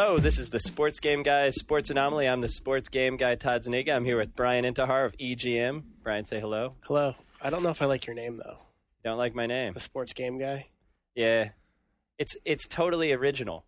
Hello, this is the Sports Game Guy, Sports Anomaly. I'm the Sports Game Guy, Todd Zuniga. I'm here with Brian Intihar of EGM. Brian, say hello. Hello. I don't know if I like your name though. Don't like my name? The sports game guy. Yeah, it's it's totally original.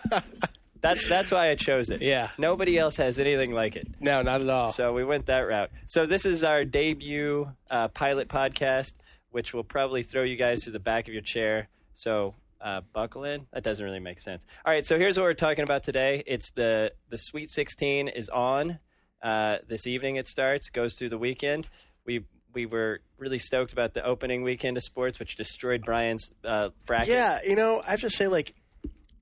that's that's why I chose it. Yeah. Nobody else has anything like it. No, not at all. So we went that route. So this is our debut uh, pilot podcast, which will probably throw you guys to the back of your chair. So uh, buckle in. That doesn't really make sense. All right. So here's what we're talking about today. It's the the Sweet 16 is on uh, this evening. It starts, goes through the weekend. We we were really stoked about the opening weekend of sports, which destroyed Brian's uh, bracket. yeah, you know, I have to say, like,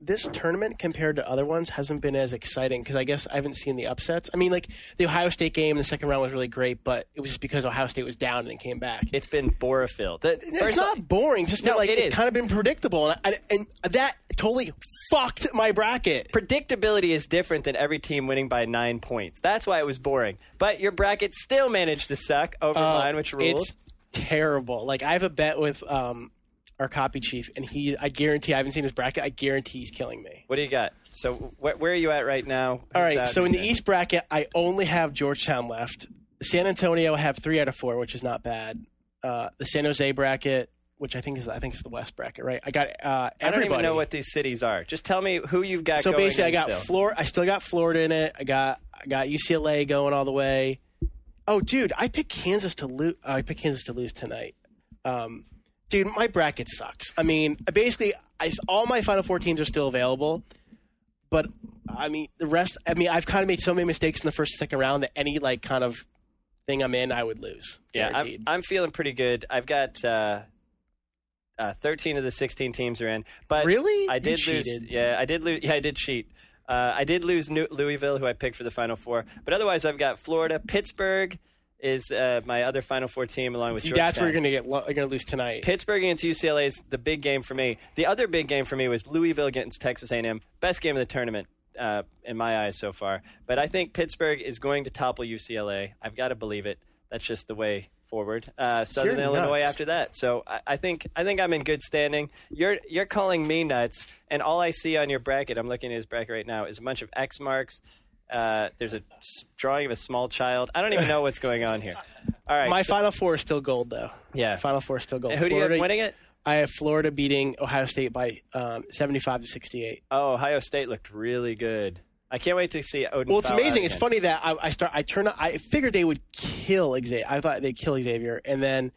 this tournament compared to other ones hasn't been as exciting because I guess I haven't seen the upsets. I mean, like the Ohio State game the second round was really great, but it was just because Ohio State was down and then came back. It's been. The- it's not boring. It's just been No, like it it's kind of been predictable, and, I, and that totally fucked my bracket. predictability is different than every team winning by nine points. That's why it was boring. But your bracket still managed to suck over mine, which ruled. Uh, It's terrible. Like I have a bet with um, our copy chief, and he, I guarantee, I haven't seen his bracket. I guarantee he's killing me. What do you got? So wh- where are you at right now? All right, so in the East bracket, I only have Georgetown left. San Antonio, I have three out of four, which is not bad. Uh, the San Jose bracket, which I think is I think it's the West bracket, right? I got uh, I don't everybody. even know what these cities are. Just tell me who you've got. so going basically, I got still. I still got Florida in it. I got I got UCLA going all the way. Oh, dude, I picked Kansas to lose. I picked Kansas to lose tonight. Um, dude, my bracket sucks. I mean, basically, I, all my Final Four teams are still available, but I mean, the rest. I mean, I've kind of made so many mistakes in the first, second round that any like kind of thing I'm in, I would lose. Yeah, I'm, I'm feeling pretty good. I've got uh, uh, 13 of the 16 teams are in, but Really? I did lose. Yeah, I did lose. Yeah, I did cheat. Uh, I did lose New- Louisville, who I picked for the Final Four, but otherwise I've got Florida, Pittsburgh is uh, my other Final Four team, along with Dude, that's where you're gonna get. You're gonna lose tonight. Pittsburgh against UCLA is the big game for me. The other big game for me was Louisville against Texas A&M. Best game of the tournament uh, in my eyes so far. But I think Pittsburgh is going to topple UCLA. I've got to believe it. That's just the way forward. Uh, Southern You're Illinois nuts. after that. So I, I think I think I'm in good standing. You're you're calling me nuts, and all I see on your bracket, I'm looking at his bracket right now, is a bunch of X marks. Uh, there's a s- drawing of a small child. I don't even know what's going on here. All right, My so- Final Four is still gold, though. Yeah. Final Four is still gold. who do you have Florida- winning it? I have Florida beating Ohio State by um, 75 to 68. Oh, Ohio State looked really good. I can't wait to see Oden. Well, it's out amazing. It's again. funny that I, I start. I turn. on- I figured they would kill Xavier. I thought they'd kill Xavier, and then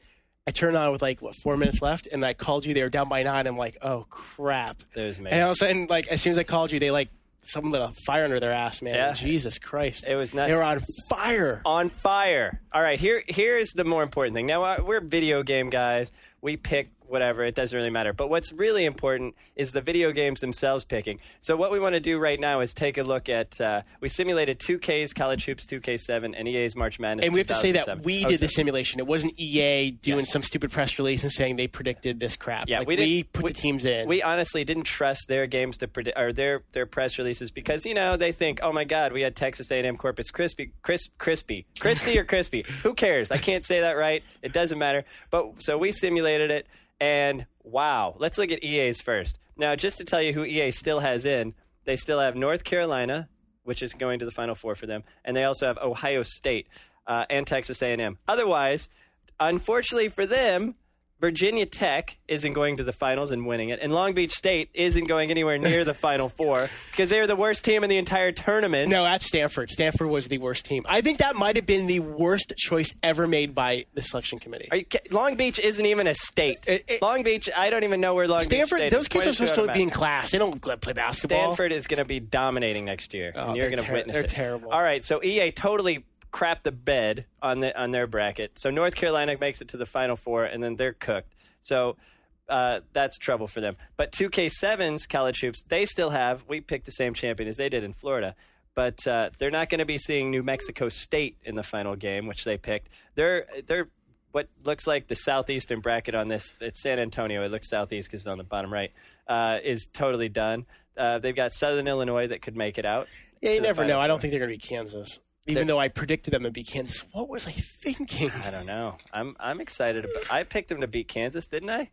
I turned on with like what four minutes left, and I called you. They were down by nine. I'm like, oh crap! That was And all of a sudden, like as soon as I called you, they like someone lit a fire under their ass, man. Yeah. Jesus Christ! It was nuts. They were on fire. on fire. All right, here here's the more important thing. Now uh, we're video game guys. We pick whatever. It doesn't really matter. But what's really important is the video games themselves picking. So what we want to do right now is take a look at. Uh, we simulated 2K's College Hoops 2K7 and EA's March Madness. And we have to say that we Oh, did the simulation. It wasn't EA doing Yes. some stupid press release and saying they predicted this crap. Yeah, Like, we we, put we- the teams in. We honestly didn't trust their games to predict or their their press releases because you know they think, oh my God, we had Texas A&M Corpus Crispy, Crisp, Crispy, Christy or Crispy. Who cares? I can't say that right. It doesn't matter. But so we simulated it, and wow, let's look at EA's first. Now, just to tell you who EA still has in, they still have North Carolina, which is going to the Final Four for them, and they also have Ohio State uh, and Texas A&M. Otherwise, unfortunately for them. Virginia Tech isn't going to the finals and winning it, and Long Beach State isn't going anywhere near the Final Four because they were the worst team in the entire tournament. No, at Stanford. Stanford was the worst team. I think that might have been the worst choice ever made by the selection committee. Are you, Long Beach isn't even a state. It- it- Long Beach, I don't even know where Long Stanford, Beach State Stanford, those kids are supposed to be in class. They don't play basketball. Stanford is going to be dominating next year, oh, and you're going to ter- witness they're it. terrible. All right, so EA totally crapped the bed on the on their bracket. So North Carolina makes it to the Final Four, and then they're cooked. So uh, that's trouble for them. But 2K7's college hoops, they still have. We picked the same champion as they did in Florida. But uh, they're not going to be seeing New Mexico State in the final game, which they picked. They're they're what looks like the southeastern bracket on this. It's San Antonio. It looks southeast because it's on the bottom right. Uh, is totally done. Uh, they've got Southern Illinois that could make it out. yeah, you never know. I don't think they're going to be Kansas. Even though I predicted them to beat Kansas. What was I thinking? I don't know. I'm I'm excited. About, I picked them to beat Kansas, didn't I?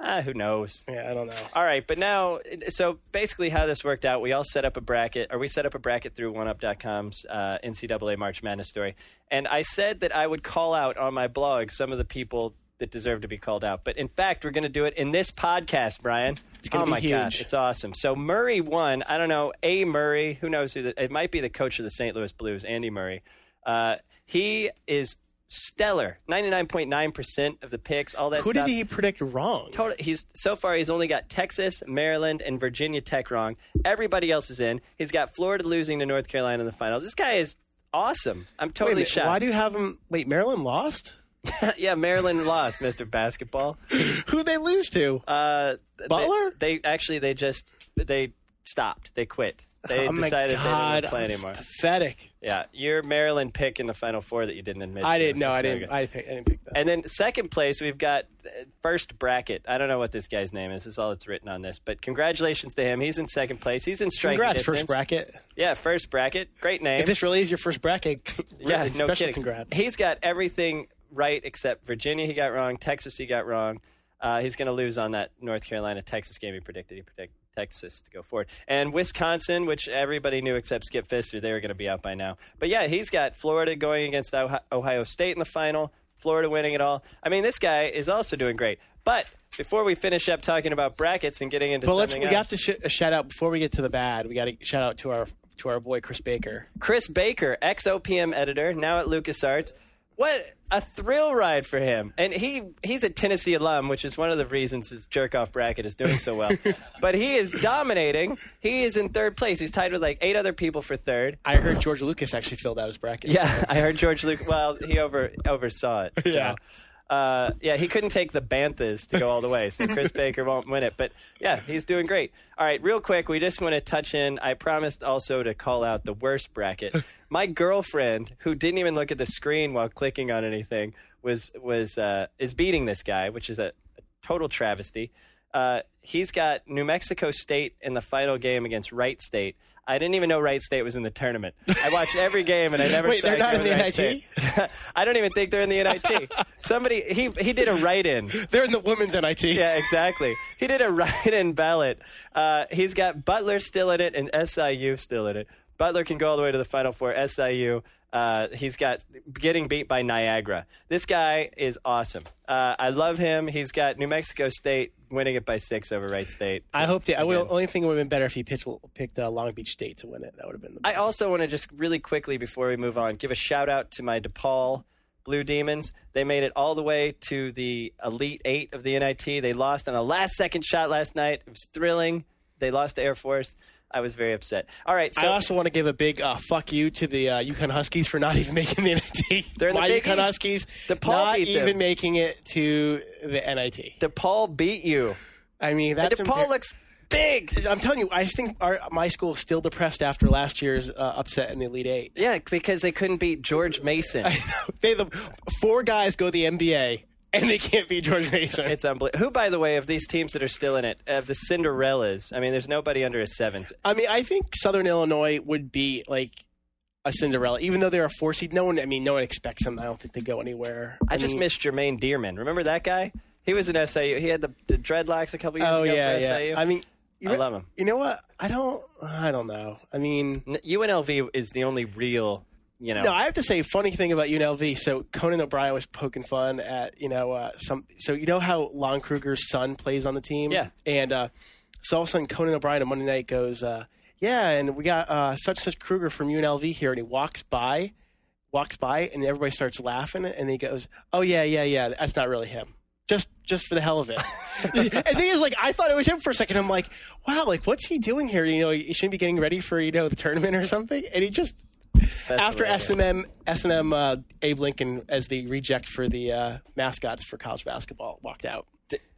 Ah, who knows? Yeah, I don't know. All right, but now, so basically, how this worked out, we all set up a bracket, or we set up a bracket through 1UP.com's uh, NCAA March Madness story, and I said that I would call out on my blog some of the people that deserve to be called out. But in fact, we're going to do it in this podcast, Brian. It's gonna oh be my huge. it's awesome. So Murray won. I don't know a Murray. Who knows who? The, it might be the coach of the St. Louis Blues, Andy Murray. Uh, he is stellar. Ninety nine point nine percent of the picks, all that Who stuff. did he predict wrong? Total, he's so far he's only got Texas, Maryland, and Virginia Tech wrong. Everybody else is in. He's got Florida losing to North Carolina in the finals. This guy is awesome. I'm totally minute, shocked. why do you have him? Wait, Maryland lost. yeah, Maryland lost, Mr. Basketball. Who they lose to? Uh, they- Butler? They, actually they just they stopped. They quit. They oh decided they didn't play anymore. Pathetic. Yeah, your Maryland pick in the Final Four that you didn't admit. I didn't know. I didn't. I, pick, I didn't pick that. And then second place, we've got uh, first bracket. I don't know what this guy's name is. This is all that's written on this. But congratulations to him. He's in second place. He's in striking Congrats, distance. first bracket. Yeah, first bracket. Great name. If this really is your first bracket, yeah, no special kidding. congrats. He's got everything right except Virginia. He got wrong. Texas he got wrong. Uh, he's going to lose on that North Carolina Texas game. He predicted he predicted Texas to go forward, and Wisconsin, which everybody knew except Skip Fister, they were going to be out by now. But yeah, he's got Florida going against Ohio- State in the final. Florida winning it all. I mean, this guy is also doing great. But before we finish up talking about brackets and getting into but let's. We else, have to sh- shout out before we get to the bad. We got to shout out to our to our boy Chris Baker. Chris Baker, ex OPM editor, now at LucasArts. What a thrill ride for him. And he he's a Tennessee alum, which is one of the reasons his jerk off bracket is doing so well. but he is dominating. He is in third place. He's tied with like eight other people for third. I heard George Lucas actually filled out his bracket. Yeah, I heard George Luke. Well, he over oversaw it. So. Yeah. Uh, yeah, he couldn't take the Banthas to go all the way, so Chris Baker won't win it. But yeah, he's doing great. All right, real quick, we just want to touch in. I promised also to call out the worst bracket. My girlfriend, who didn't even look at the screen while clicking on anything, was was uh, is beating this guy, which is a, a total travesty. Uh, he's got New Mexico State in the final game against Wright State. I didn't even know Wright State was in the tournament. I watched every game and I never Wait, saw they're not in the Wright NIT? State. I don't even think they're in the NIT. Somebody he he did a write-in. They're in the women's NIT. Yeah, exactly. He did a write-in ballot. Uh, he's got Butler still in it and SIU still in it. Butler can go all the way to the Final Four. SIU, uh, he's got getting beat by Niagara. This guy is awesome. Uh, I love him. He's got New Mexico State winning it by six over Wright State. I hope. The, I would Again. only think it would have been better if he pitched, picked uh, Long Beach State to win it. That would have been. The I also want to just really quickly before we move on give a shout out to my DePaul Blue Demons. They made it all the way to the Elite Eight of the NIT. They lost on a last second shot last night. It was thrilling. They lost to Air Force. I was very upset. All right, so I also want to give a big uh, fuck you to the uh, UConn Huskies for not even making the NIT. They're in the Big UConn East. Huskies DePaul not beat even them. making it to the NIT. DePaul beat you. I mean, And that's DePaul embar- looks big. I'm telling you, I think our, my school is still depressed after last year's uh, upset in the Elite Eight. Yeah, because they couldn't beat George Mason. they the four guys go to the NBA and they can't beat George Mason. It's unbelievable. Who, by the way, of these teams that are still in it, of the Cinderellas, I mean, there's nobody under a seven. I mean, I think Southern Illinois would be like a Cinderella, even though they're a four seed. No one, I mean, no one expects them. I don't think they go anywhere. I just mean, miss Jermaine Dearman. Remember that guy? He was in SIU. He had the, the dreadlocks a couple years Oh ago yeah, for yeah. SIU. I mean, you I know- love him. You know what? I don't. I don't know. I mean, UNLV is the only real, you know. no. I have to say, funny thing about UNLV. So Conan O'Brien was poking fun at you know uh, some. So you know how Lon Kruger's son plays on the team. Yeah. And uh, so all of a sudden, Conan O'Brien on Monday night goes, uh, "Yeah, and we got uh, such and such Kruger from UNLV here," and he walks by. Walks by and everybody starts laughing, and he goes, "Oh yeah, yeah, yeah. That's not really him. Just, just for the hell of it." and the thing is, like, I thought it was him for a second. I'm like, "Wow, like, what's he doing here? You know, he shouldn't be getting ready for you know the tournament or something." And he just after hilarious. S and M, S and M, uh, Abe Lincoln as the reject for the uh, mascots for college basketball walked out.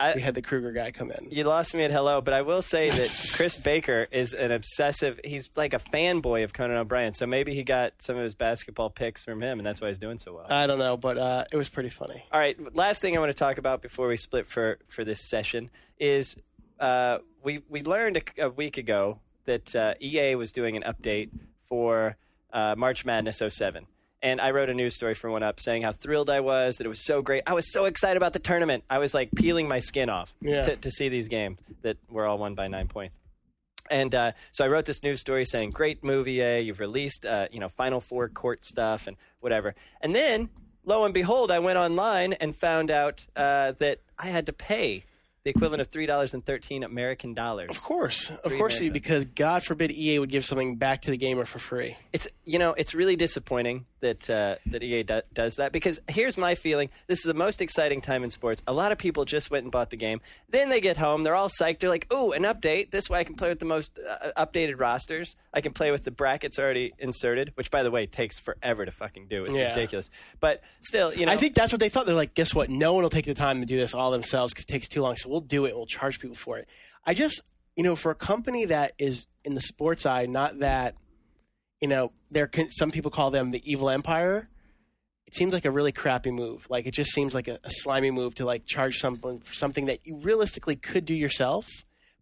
I- We had the Kruger guy come in. you lost me at hello, but I will say that Chris Baker is an obsessive. He's like a fanboy of Conan O'Brien, so maybe he got some of his basketball picks from him, and that's why he's doing so well. I don't know, but uh, it was pretty funny. All right, last thing I want to talk about before we split for for this session is uh, we we learned a, a week ago that uh, EA was doing an update for uh, March Madness 07. And I wrote a news story for one up saying how thrilled I was that it was so great. I was so excited about the tournament. I was like peeling my skin off Yeah. to, to see these games that were all won by nine points. And uh, so I wrote this news story saying, "Great movie, eh? You've released, uh, you know, Final Four court stuff and whatever." And then, lo and behold, I went online and found out uh, that I had to pay the equivalent of three dollars and thirteen American dollars. Of course, of Three course, American. because God forbid EA would give something back to the gamer for free. It's you know it's really disappointing that uh, that EA do- does that because here's my feeling: this is the most exciting time in sports. A lot of people just went and bought the game. Then they get home, they're all psyched. They're like, "Oh, an update! This way I can play with the most uh, updated rosters. I can play with the brackets already inserted." Which, by the way, takes forever to fucking do. It's Yeah. ridiculous. But still, you know, I think that's what they thought. They're like, guess what? No one will take the time to do this all themselves because it takes too long. So we'll do it. and We'll charge people for it. I just, you know, for a company that is in the sports side, not that, you know, there can some people call them the evil empire. It seems like a really crappy move. Like it just seems like a, a slimy move to like charge someone for something that you realistically could do yourself,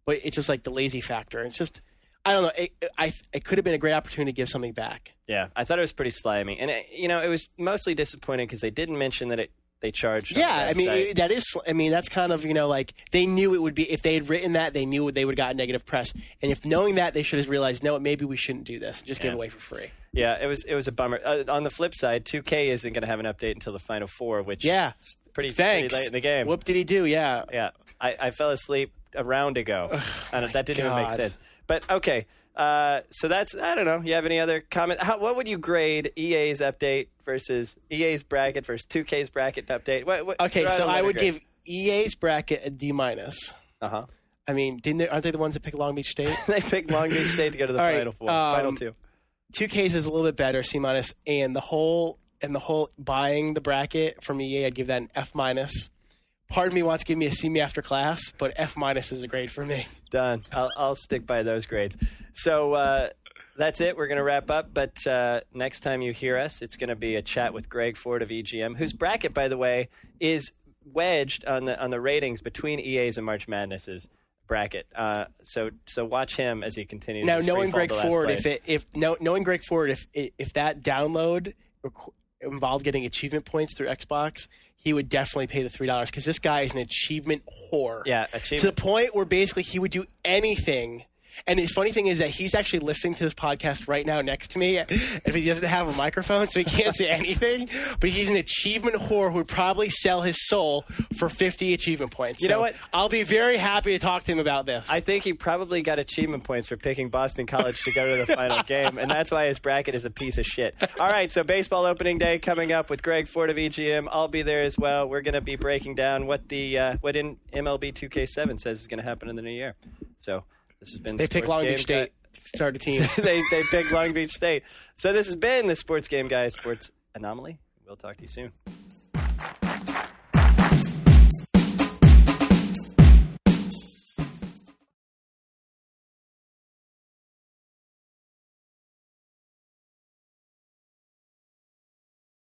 but it's just like the lazy factor. It's just, I don't know. It, I it could have been a great opportunity to give something back. yeah, I thought it was pretty slimy, and it, you know, it was mostly disappointing because they didn't mention that it they charged. Yeah, I mean that is. I mean that's kind of you know like they knew it would be if they had written that they knew they would have gotten negative press, and if knowing that they should have realized no, maybe we shouldn't do this just give it away for free. Yeah, it was it was a bummer. Uh, on the flip side, 2K isn't going to have an update until the final four, which Yeah. is pretty, Thanks. pretty late in the game. Whoop did he do? Yeah, Yeah, I, I fell asleep a round ago, and that didn't even make sense. But okay, uh, so that's I don't know. You have any other comment? How, what would you grade EA's update versus EA's bracket versus 2K's bracket update? What, what, Okay, so I would grade. give EA's bracket a D minus. Uh huh. I mean, didn't they, aren't they the ones that picked Long Beach State? they picked Long Beach State to go to the All right, final four, um, final two. Two Ks is a little bit better, C minus, and the whole and the whole buying the bracket from EA, I'd give that an F minus. Part of me wants to give me a C me after class, but F minus is a grade for me. Done. I'll, I'll stick by those grades. So uh, that's it. We're going to wrap up. But uh, next time you hear us, it's going to be a chat with Greg Ford of EGM, whose bracket, by the way, is wedged on the on the ratings between EA's and March Madness's bracket. Uh, so so watch him as he continues. Now, knowing Greg to Ford, place. if it if no, knowing Greg Ford, if if that download involved getting achievement points through Xbox, he would definitely pay the three dollars because this guy is an achievement whore. yeah, achievement. to the point where basically he would do anything. And his funny thing is that he's actually listening to this podcast right now next to me. If he doesn't have a microphone, so he can't say anything, but he's an achievement whore who would probably sell his soul for 50 achievement points. You So know what? I'll be very happy to talk to him about this. I think he probably got achievement points for picking Boston College to go to the final game, and that's why his bracket is a piece of shit. All right, so baseball opening day coming up with Greg Ford of EGM. I'll be there as well. We're going to be breaking down what the uh, what in MLB 2K7 says is going to happen in the new year. So this has been they the pick Long Game Beach State start a team. They they picked Long Beach State. So this has been the Sports Game Guy Sports Anomaly. We'll talk to you soon.